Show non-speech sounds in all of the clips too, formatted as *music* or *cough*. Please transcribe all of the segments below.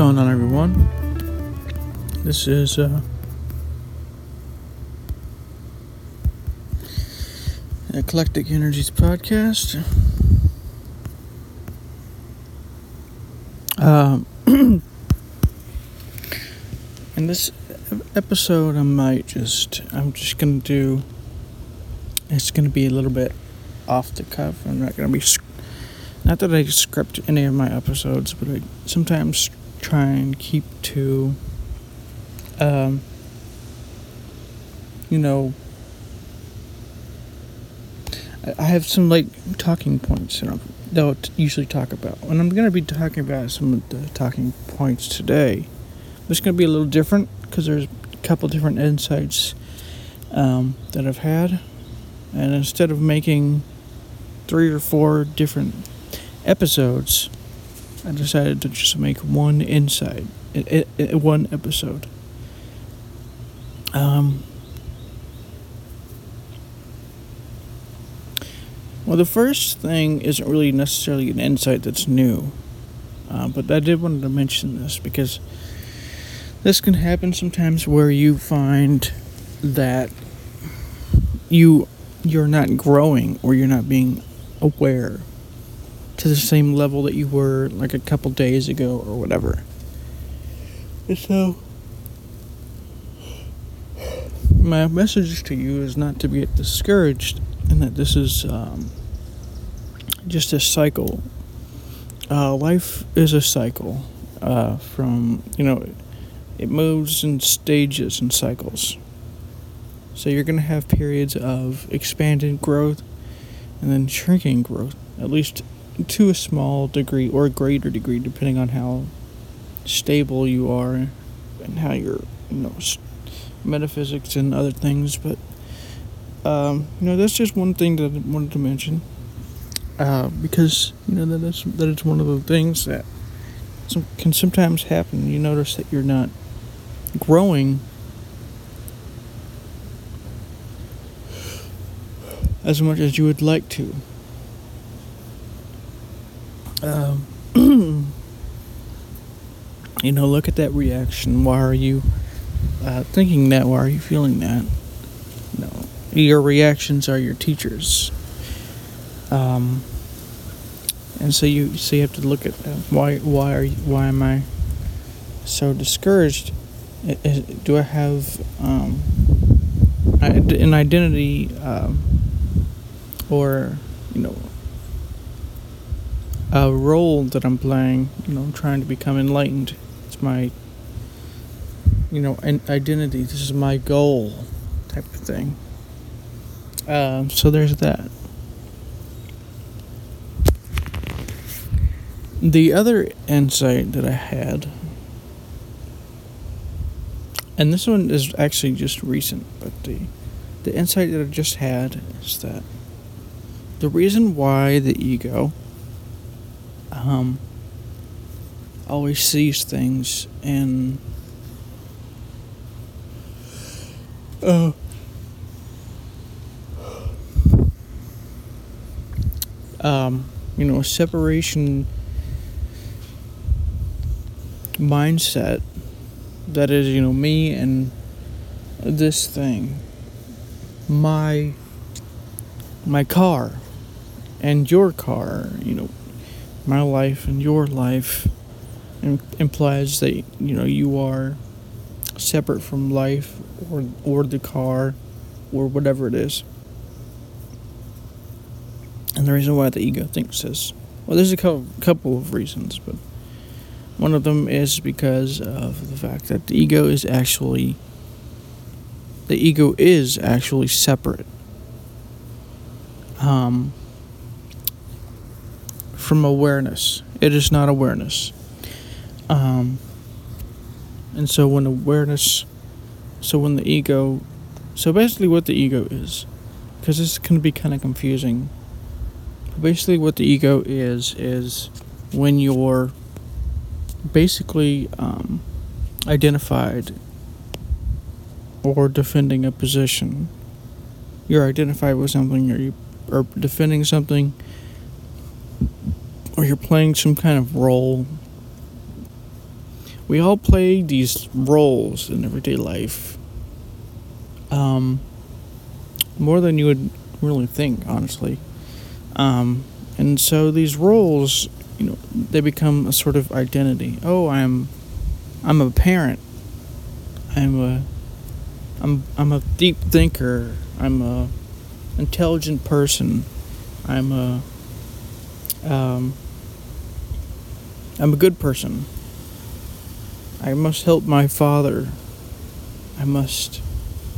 going on, everyone? This is uh, Eclectic Energies podcast. Um, *clears throat* in this episode, I might just, I'm just gonna do. It's gonna be a little bit off the cuff. I'm not gonna be. Not that I script any of my episodes, but I sometimes try and keep to, um, you know, I have some like talking points that I'll usually talk about. And I'm going to be talking about some of the talking points today. It's going to be a little different because there's a couple different insights um, that I've had. And instead of making three or four different episodes, I decided to just make one insight, it, it, one episode. Um, well, the first thing isn't really necessarily an insight that's new, uh, but I did want to mention this because this can happen sometimes where you find that you you're not growing or you're not being aware to the same level that you were like a couple days ago or whatever. And so, my message to you is not to get discouraged and that this is um, just a cycle. Uh, life is a cycle uh, from, you know, it moves in stages and cycles. So you're going to have periods of expanded growth and then shrinking growth, at least to a small degree or a greater degree, depending on how stable you are and how your you know metaphysics and other things. But um, you know that's just one thing that I wanted to mention uh, because you know that is that it's one of the things that some, can sometimes happen. You notice that you're not growing as much as you would like to. Um, *clears throat* you know, look at that reaction. Why are you uh, thinking that? Why are you feeling that? No, your reactions are your teachers. Um, and so you so you have to look at uh, why why are you, why am I so discouraged? Do I have um, an identity um, or you know a role that I'm playing. You know, I'm trying to become enlightened. It's my, you know, an identity. This is my goal, type of thing. Um, so there's that. The other insight that I had, and this one is actually just recent, but the the insight that I just had is that the reason why the ego um, always sees things in uh, um, you know, separation mindset that is, you know, me and this thing, my my car and your car, you know, my life and your life implies that you know you are separate from life or or the car or whatever it is. And the reason why the ego thinks this, well, there's a couple, couple of reasons, but one of them is because of the fact that the ego is actually the ego is actually separate. Um, from awareness. It is not awareness. Um, and so when awareness, so when the ego, so basically what the ego is, because this can be kind of confusing. Basically, what the ego is is when you're basically um, identified or defending a position. You're identified with something, or you are defending something or you're playing some kind of role we all play these roles in everyday life. Um, more than you would really think, honestly. Um, and so these roles, you know, they become a sort of identity. Oh, I'm, I'm a parent. I'm a, I'm I'm a deep thinker. I'm a intelligent person. I'm a, um, I'm a good person. I must help my father. I must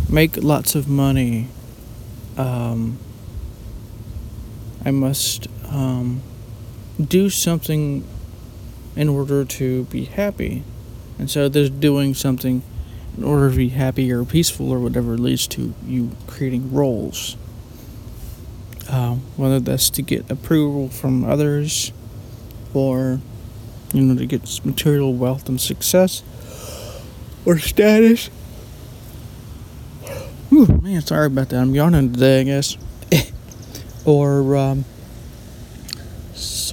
make lots of money. Um, I must um, do something in order to be happy. And so there's doing something in order to be happy or peaceful or whatever leads to you creating roles. Uh, whether that's to get approval from others or you know, to get material wealth and success or status. Ooh, man, sorry about that. I'm yawning today, I guess. *laughs* or, um,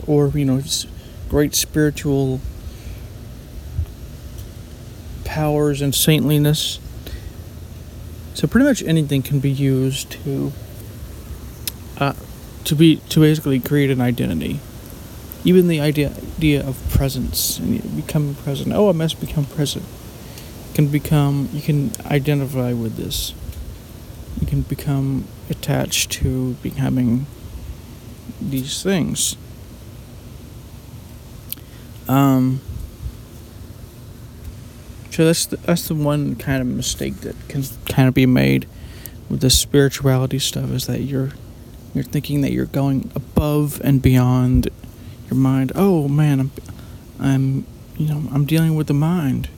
or you know, great spiritual powers and saintliness. So pretty much anything can be used to, uh, to be to basically create an identity even the idea idea of presence and becoming present. Oh, I must become present. Can become you can identify with this. You can become attached to becoming these things. Um, so that's the, that's the one kind of mistake that can kind of be made with the spirituality stuff is that you're you're thinking that you're going above and beyond your mind. Oh man, I'm, I'm, you know, I'm dealing with the mind.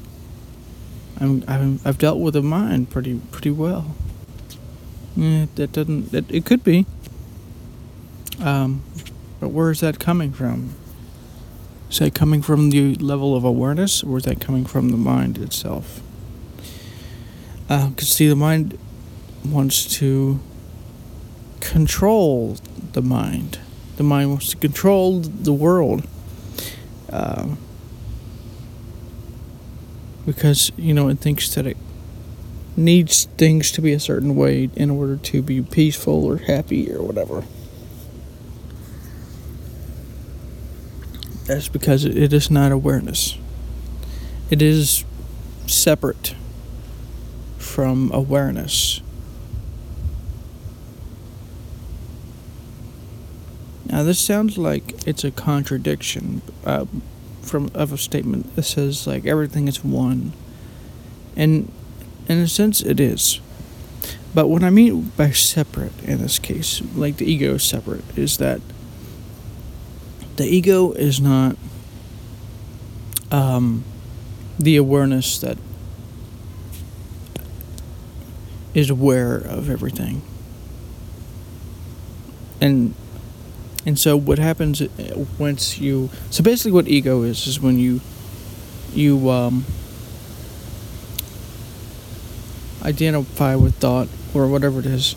I'm, I've, I've dealt with the mind pretty, pretty well. Yeah, that doesn't. That it could be. Um, but where is that coming from? Is that coming from the level of awareness, or is that coming from the mind itself? Because uh, see, the mind wants to control the mind the mind wants to control the world. Uh, because, you know, it thinks that it needs things to be a certain way in order to be peaceful or happy or whatever. That's because it is not awareness. It is separate from awareness. Now, this sounds like it's a contradiction uh, from of a statement that says like everything is one, and in a sense, it is. But what I mean by separate in this case, like the ego is separate, is that the ego is not um, the awareness that is aware of everything. And and so what happens uh, once you so basically what ego is is when you you um, identify with thought or whatever it is.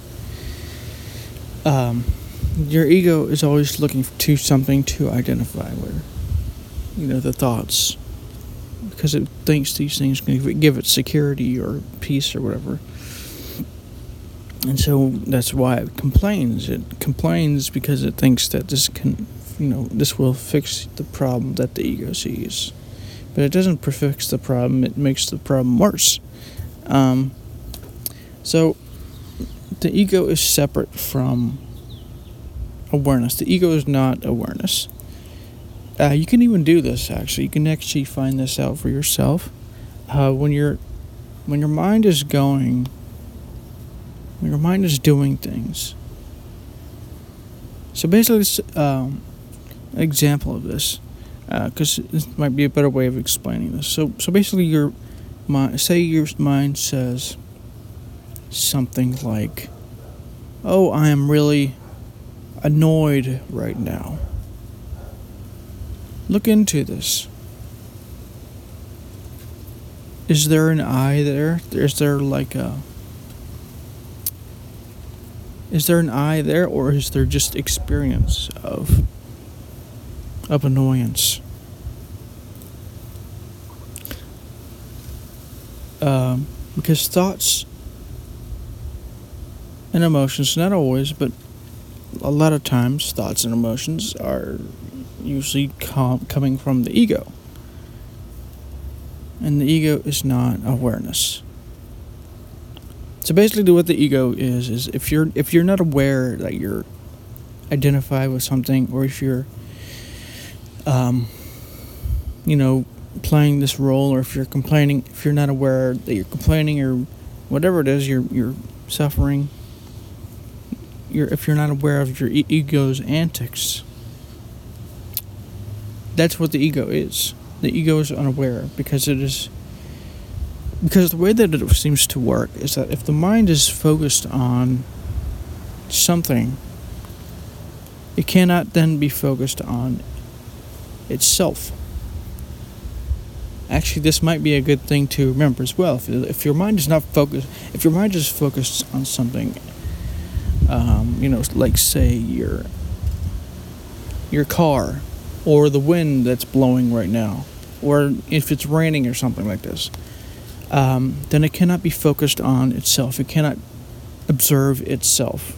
Um, your ego is always looking to something to identify with. You know the thoughts, because it thinks these things can give it security or peace or whatever. And so that's why it complains. It complains because it thinks that this can, you know, this will fix the problem that the ego sees. But it doesn't fix the problem, it makes the problem worse. Um, so the ego is separate from awareness. The ego is not awareness. Uh, you can even do this actually. You can actually find this out for yourself. Uh, when your when your mind is going your mind is doing things. So basically, um, example of this, because uh, this might be a better way of explaining this. So, so basically, your mind, say your mind says something like, "Oh, I am really annoyed right now." Look into this. Is there an I there? Is there like a is there an I there, or is there just experience of of annoyance? Um, because thoughts and emotions, not always, but a lot of times, thoughts and emotions are usually com- coming from the ego. And the ego is not awareness. So basically, what the ego is is if you're if you're not aware that you're identified with something, or if you're, um, you know, playing this role, or if you're complaining, if you're not aware that you're complaining, or whatever it is, you're you're suffering. You're if you're not aware of your e- ego's antics. That's what the ego is. The ego is unaware because it is because the way that it seems to work is that if the mind is focused on something, it cannot then be focused on itself. Actually, this might be a good thing to remember as well. If, if your mind is not focused, if your mind is focused on something, um, you know, like say your your car, or the wind that's blowing right now, or if it's raining or something like this um, then it cannot be focused on itself. It cannot observe itself.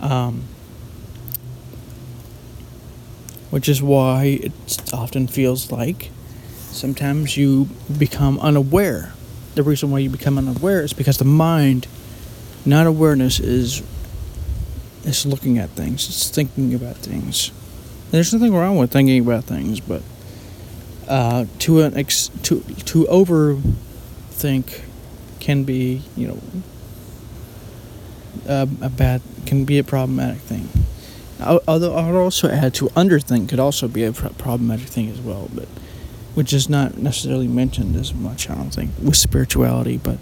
Um, which is why it often feels like sometimes you become unaware. The reason why you become unaware is because the mind, not awareness, is is looking at things. It's thinking about things. And there's nothing wrong with thinking about things, but uh, to an ex- to to overthink can be you know a, a bad can be a problematic thing. Although I would also add to underthink could also be a problematic thing as well, but which is not necessarily mentioned as much. I don't think with spirituality, but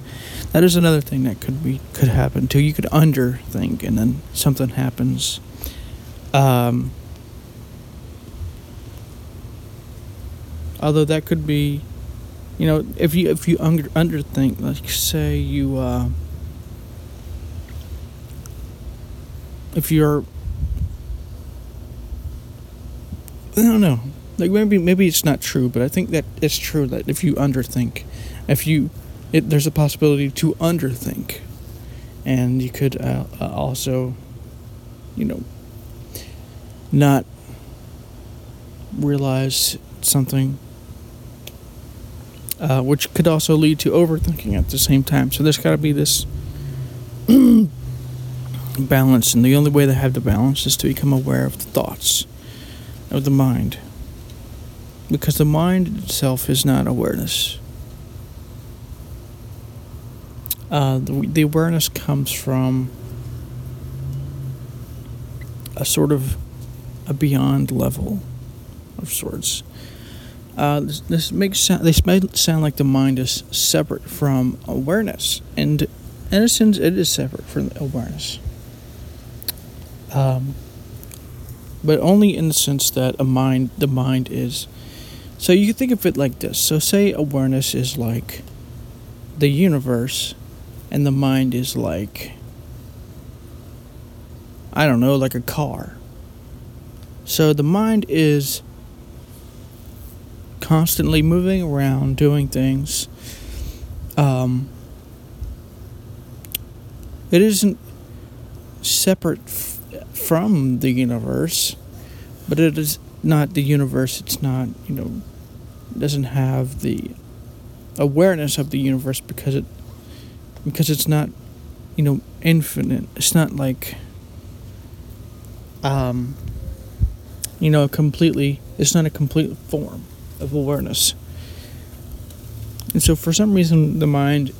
that is another thing that could be could happen too. You could underthink, and then something happens. Um, although that could be you know if you if you under underthink like say you uh, if you're I don't know. Like maybe maybe it's not true but I think that it's true that if you underthink if you it, there's a possibility to underthink. And you could uh, uh, also you know not realize something uh, which could also lead to overthinking at the same time. So there's got to be this *clears throat* balance, and the only way to have the balance is to become aware of the thoughts of the mind. Because the mind itself is not awareness. Uh, the, the awareness comes from a sort of a beyond level of sorts. Uh, this, this, makes sound, this may sound like the mind is separate from awareness, and in a sense, it is separate from awareness. Um, but only in the sense that a mind, the mind is. So you can think of it like this. So say awareness is like the universe, and the mind is like I don't know, like a car. So the mind is constantly moving around, doing things. Um, it isn't separate f- from the universe, but it is not the universe. It's not, you know, doesn't have the awareness of the universe because it because it's not, you know, infinite. It's not like um, you know, completely. It's not a complete form of awareness. And so, for some reason, the mind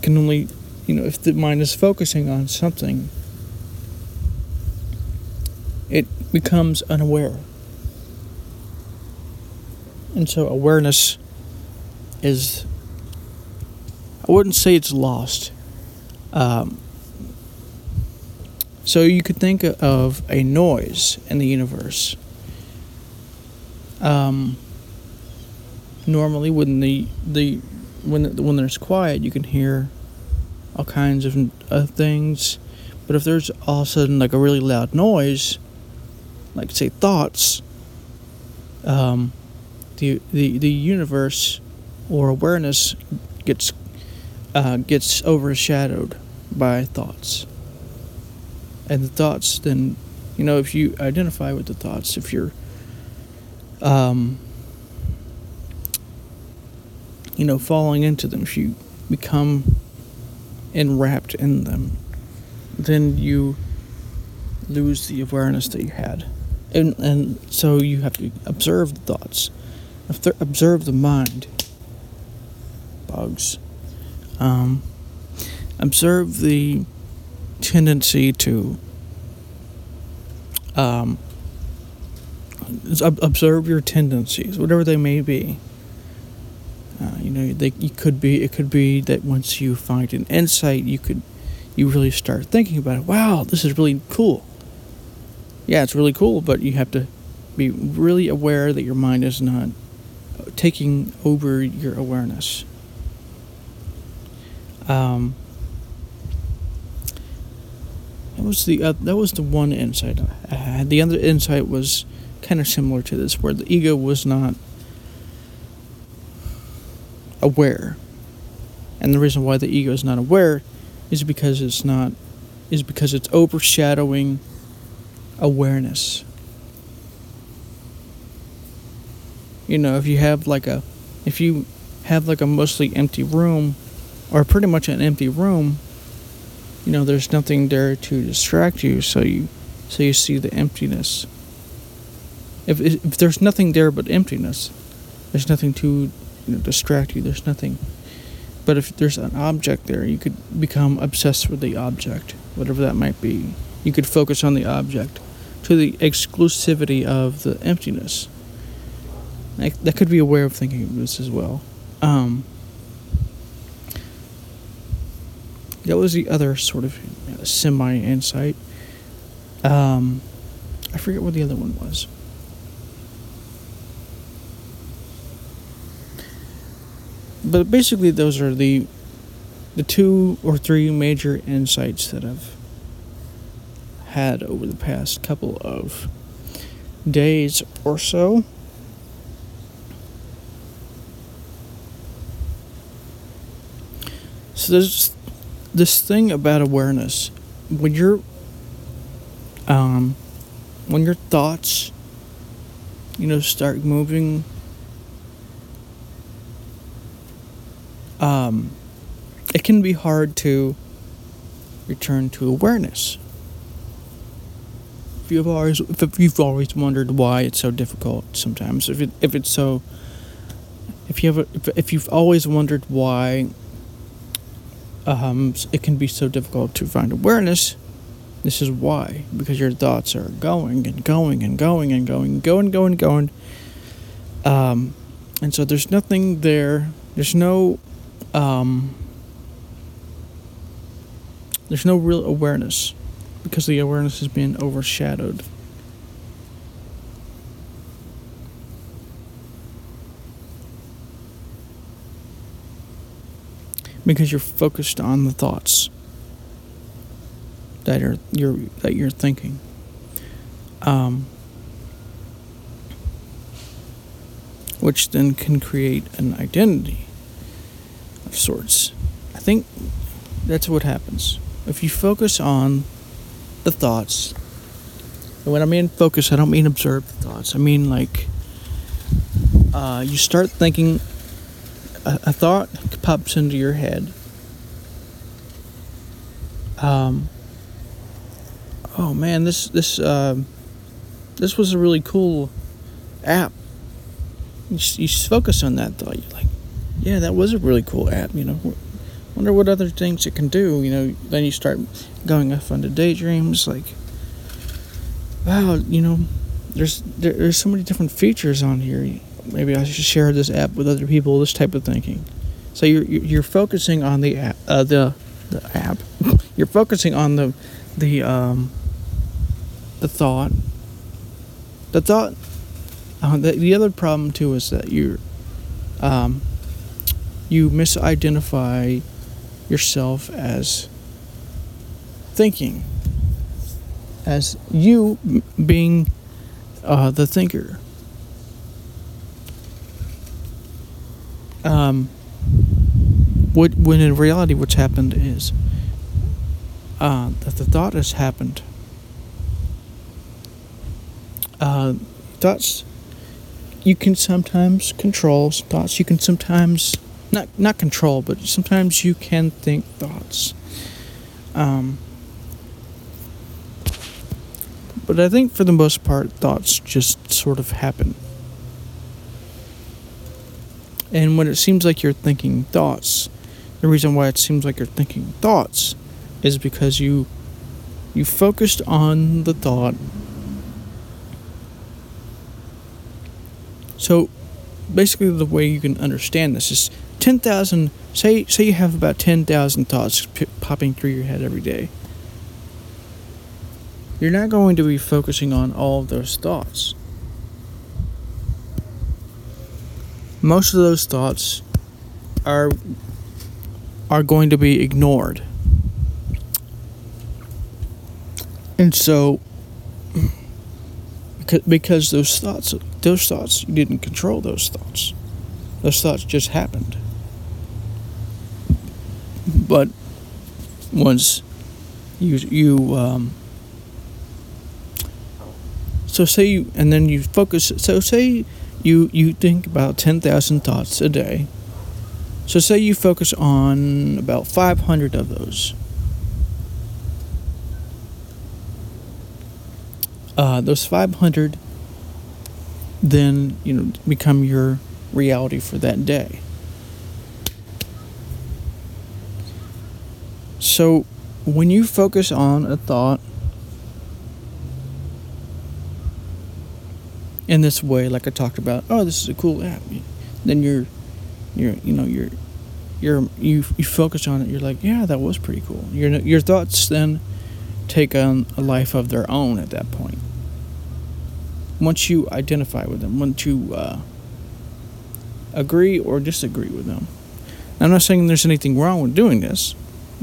can only, you know, if the mind is focusing on something, it becomes unaware. And so, awareness is, I wouldn't say it's lost. Um, so, you could think of a noise in the universe. Um, normally when the the when when there's quiet, you can hear all kinds of uh, things. But if there's all of a sudden like a really loud noise, like say thoughts, um, the the, the universe or awareness gets uh, gets overshadowed by thoughts and the thoughts then you know if you identify with the thoughts if you're um, you know falling into them if you become enwrapped in them then you lose the awareness that you had. And and so you have to observe the thoughts observe the mind. Bugs. Um, observe the tendency to um, observe your tendencies, whatever they may be. Uh, you know, they you could be it could be that once you find an insight, you could you really start thinking about it. Wow, this is really cool. Yeah, it's really cool, but you have to be really aware that your mind is not taking over your awareness. Um, that was the uh, that was the one insight I had. The other insight was kind of similar to this, where the ego was not aware, and the reason why the ego is not aware is because it's not is because it's overshadowing awareness. You know, if you have like a if you have like a mostly empty room or pretty much an empty room you know there's nothing there to distract you so you so you see the emptiness if, if there's nothing there but emptiness there's nothing to distract you there's nothing but if there's an object there you could become obsessed with the object whatever that might be you could focus on the object to the exclusivity of the emptiness that could be a way of thinking of this as well um, that was the other sort of semi insight. Um, I forget what the other one was. But basically, those are the the two or three major insights that I've had over the past couple of days or so. So there's this thing about awareness when you're um when your thoughts you know start moving um it can be hard to return to awareness if you've always if you've always wondered why it's so difficult sometimes if it if it's so if you have if, if you've always wondered why um, it can be so difficult to find awareness. This is why, because your thoughts are going and going and going and going going going going. Um, and so there's nothing there. There's no, um, there's no real awareness because the awareness is being overshadowed. because you're focused on the thoughts that are you're that you're thinking. Um, which then can create an identity of sorts. I think that's what happens. If you focus on the thoughts, and when I mean focus, I don't mean observe the thoughts. I mean like uh, you start thinking a, a thought pops into your head. Um, oh man, this this uh, this was a really cool app. You, you focus on that thought. You're like, yeah, that was a really cool app. You know, wonder what other things it can do. You know, then you start going off into daydreams. Like, wow, you know, there's there, there's so many different features on here maybe I should share this app with other people. This type of thinking. So you're you're focusing on the app, uh, the the app. *laughs* you're focusing on the the um, the thought. The thought. Uh, the, the other problem too is that you're um, you misidentify yourself as thinking, as you being uh, the thinker um, what when in reality what's happened is uh, that the thought has happened. Uh, thoughts you can sometimes control thoughts. You can sometimes not not control, but sometimes you can think thoughts. Um, but I think for the most part, thoughts just sort of happen. And when it seems like you're thinking thoughts, the reason why it seems like you're thinking thoughts is because you you focused on the thought. So basically the way you can understand this is 10,000 say say you have about 10,000 thoughts p- popping through your head every day. You're not going to be focusing on all of those thoughts. Most of those thoughts are are going to be ignored. And so because those thoughts those thoughts you didn't control those thoughts. Those thoughts just happened. But once you you um, so say you and then you focus so say you you think about 10,000 thoughts a day. So say you focus on about 500 of those. Uh, those 500 then you know become your reality for that day so when you focus on a thought in this way, like I talked about, oh, this is a cool app. Then you're, you're, you know, you're, you're, you, you focus on it. You're like, yeah, that was pretty cool. Your, your thoughts then take on a life of their own at that point. Once you identify with them, once you uh, agree or disagree with them. I'm not saying there's anything wrong with doing this,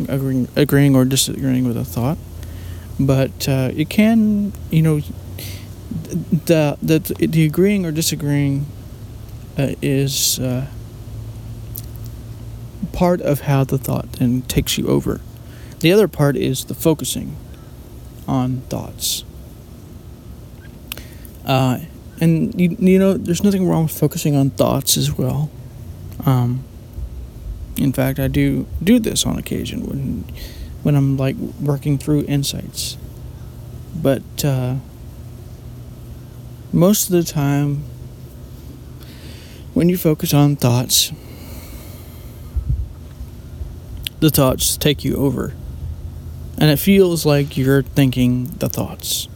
agreeing, agreeing or disagreeing with a thought, but uh, it can, you know, the the the agreeing or disagreeing uh, is uh, part of how the thought then takes you over. The other part is the focusing on thoughts. Uh, and you, you know, there's nothing wrong with focusing on thoughts as well. Um, in fact, I do do this on occasion when when I'm like working through insights. But uh, most of the time, when you focus on thoughts, the thoughts take you over. And it feels like you're thinking the thoughts.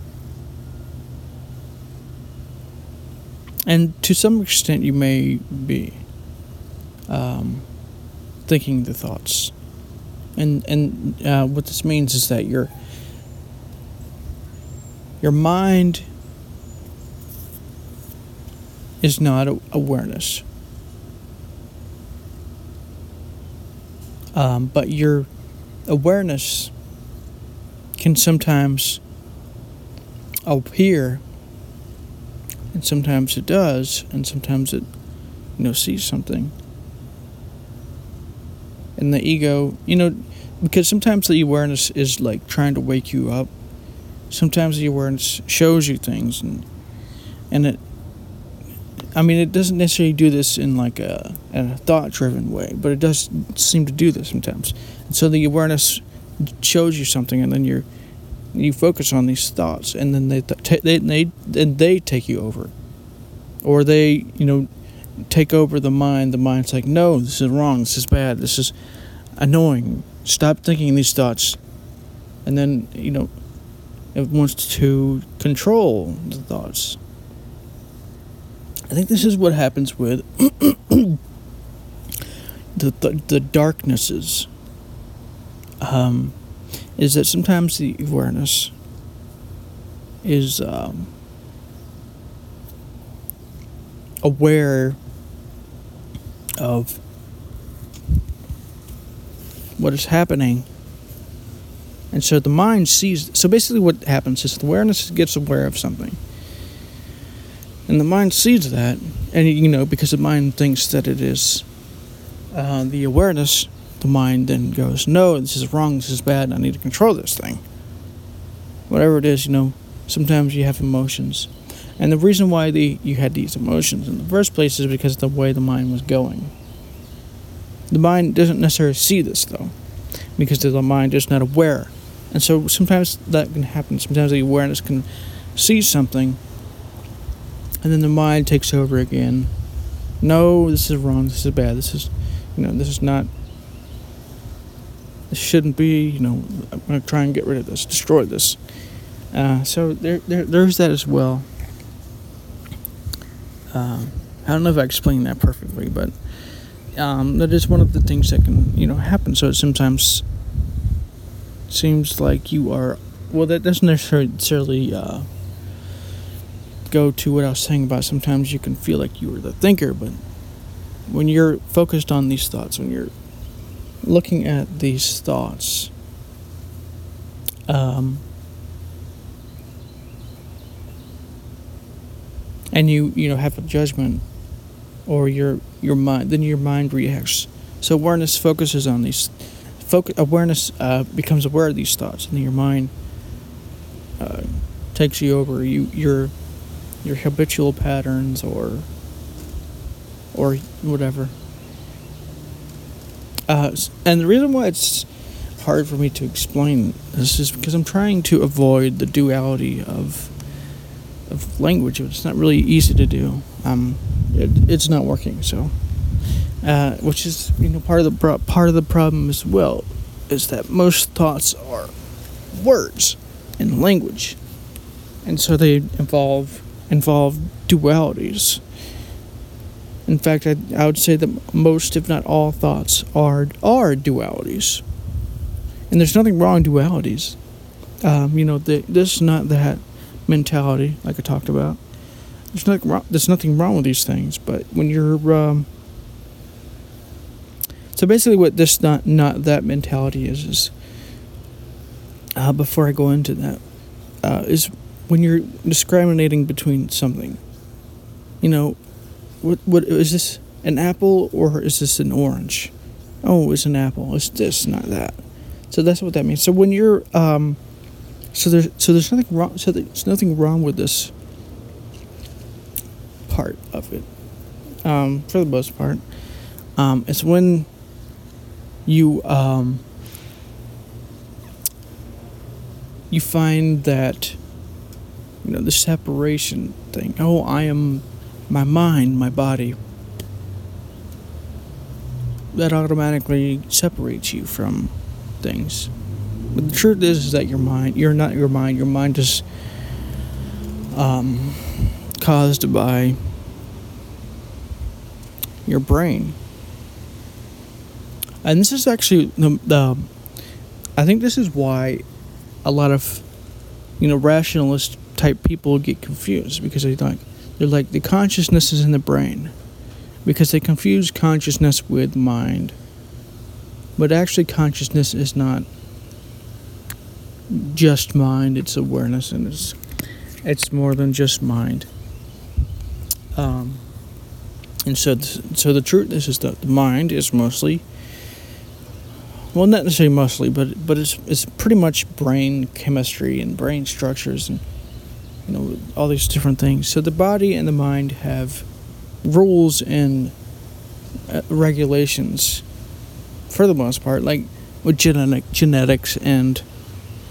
And to some extent, you may be um, thinking the thoughts. And, and uh, what this means is that your, your mind is not awareness. Um, but your awareness can sometimes appear, and sometimes it does, and sometimes it, you know, sees something. And the ego, you know, because sometimes the awareness is like trying to wake you up. Sometimes the awareness shows you things, and and it I mean, it doesn't necessarily do this in like a, a thought driven way, but it does seem to do this sometimes. And so the awareness shows you something, and then you're you focus on these thoughts, and then they t- they they and they take you over, or they you know take over the mind. The mind's like, no, this is wrong. This is bad. This is annoying. Stop thinking these thoughts, and then you know it wants to control the thoughts I think this is what happens with *coughs* the, the, the darknesses. Um, is that sometimes the awareness is um, aware of what is happening. And so the mind sees. So basically, what happens is the awareness gets aware of something and the mind sees that, and you know, because the mind thinks that it is uh, the awareness, the mind then goes, no, this is wrong, this is bad, I need to control this thing. Whatever it is, you know, sometimes you have emotions. And the reason why the, you had these emotions in the first place is because of the way the mind was going. The mind doesn't necessarily see this, though, because the mind is not aware. And so sometimes that can happen. Sometimes the awareness can see something, and then the mind takes over again. No, this is wrong, this is bad, this is you know, this is not, this shouldn't be, you know, I'm going to try and get rid of this, destroy this. Uh, so there, there, there's that as well. Uh, I don't know if I explained that perfectly, but um, that is one of the things that can, you know, happen. So it sometimes seems like you are, well, that doesn't necessarily uh, go to what I was saying about sometimes you can feel like you are the thinker, but when you're focused on these thoughts, when you're looking at these thoughts, um, and you you know have a judgment, or your your mind, then your mind reacts. So awareness focuses on these. Focus, awareness uh, becomes aware of these thoughts, and then your mind uh, takes you over. You your your habitual patterns or or whatever. Uh, and the reason why it's hard for me to explain this is because I'm trying to avoid the duality of of language. It's not really easy to do. Um, it, it's not working. So, uh, which is you know part of the pro- part of the problem as well is that most thoughts are words in language, and so they involve involve dualities. In fact, I, I would say that most, if not all, thoughts are are dualities, and there's nothing wrong with dualities. Um, you know, the, this not that mentality, like I talked about. There's nothing wrong. There's nothing wrong with these things, but when you're um, so basically, what this not not that mentality is is uh, before I go into that uh, is when you're discriminating between something. You know, what what is this an apple or is this an orange? Oh, it's an apple. It's this, not that. So that's what that means. So when you're um, so there's so there's nothing wrong. So there's nothing wrong with this part of it, um, for the most part. Um, it's when you um, you find that you know the separation thing. Oh, I am my mind, my body, that automatically separates you from things. But the truth is, is that your mind, you're not your mind, your mind is um, caused by your brain. And this is actually the, the I think this is why a lot of you know rationalist type people get confused because they like they're like the consciousness is in the brain because they confuse consciousness with mind. But actually, consciousness is not just mind, it's awareness and it's, it's more than just mind. Um, and so, so the truth is, is that the mind is mostly, well, not necessarily mostly, but but it's it's pretty much brain chemistry and brain structures and you know, all these different things. So the body and the mind have rules and uh, regulations for the most part, like with genetic genetics and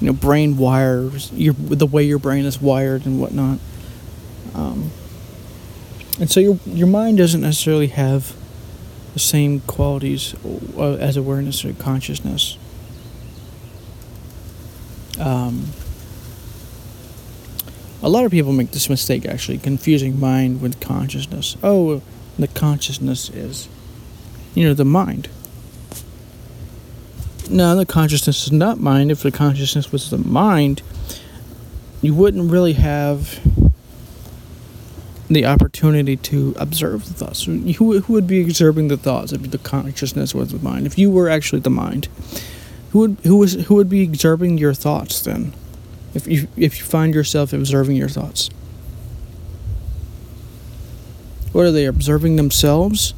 you know brain wires, your the way your brain is wired and whatnot. Um, and so your your mind doesn't necessarily have the same qualities uh, as awareness or consciousness. Um, a lot of people make this mistake actually, confusing mind with consciousness. Oh, the consciousness is, you know, the mind. No, the consciousness is not mind. If the consciousness was the mind, you wouldn't really have the opportunity to observe the thoughts. Who, who would be observing the thoughts if the consciousness was the mind? If you were actually the mind, who would who was who would be observing your thoughts then? if you, if you find yourself observing your thoughts? What are they observing themselves?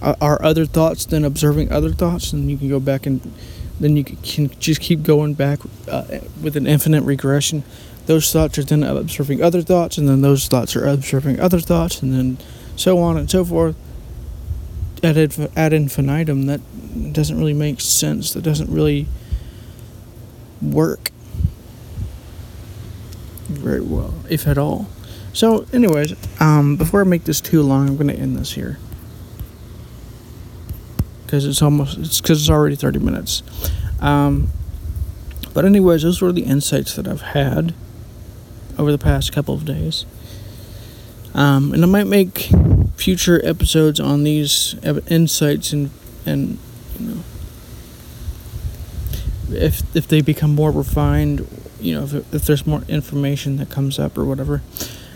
Are other thoughts than observing other thoughts, and you can go back and then you can just keep going back uh, with an infinite regression. Those thoughts are then observing other thoughts, and then those thoughts are observing other thoughts, and then so on and so forth. Ad, ad infinitum, that doesn't really make sense. That doesn't really work very well, if at all. So, anyways, um, before I make this too long, I'm going to end this here because it's almost it's because it's already 30 minutes. Um, but anyways, those were the insights that I've had over the past couple of days. Um, and I might make future episodes on these insights and and you know if if they become more refined, you know, if if there's more information that comes up or whatever.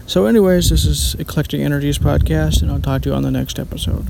So, anyways, this is Eclectic Energies podcast, and I'll talk to you on the next episode.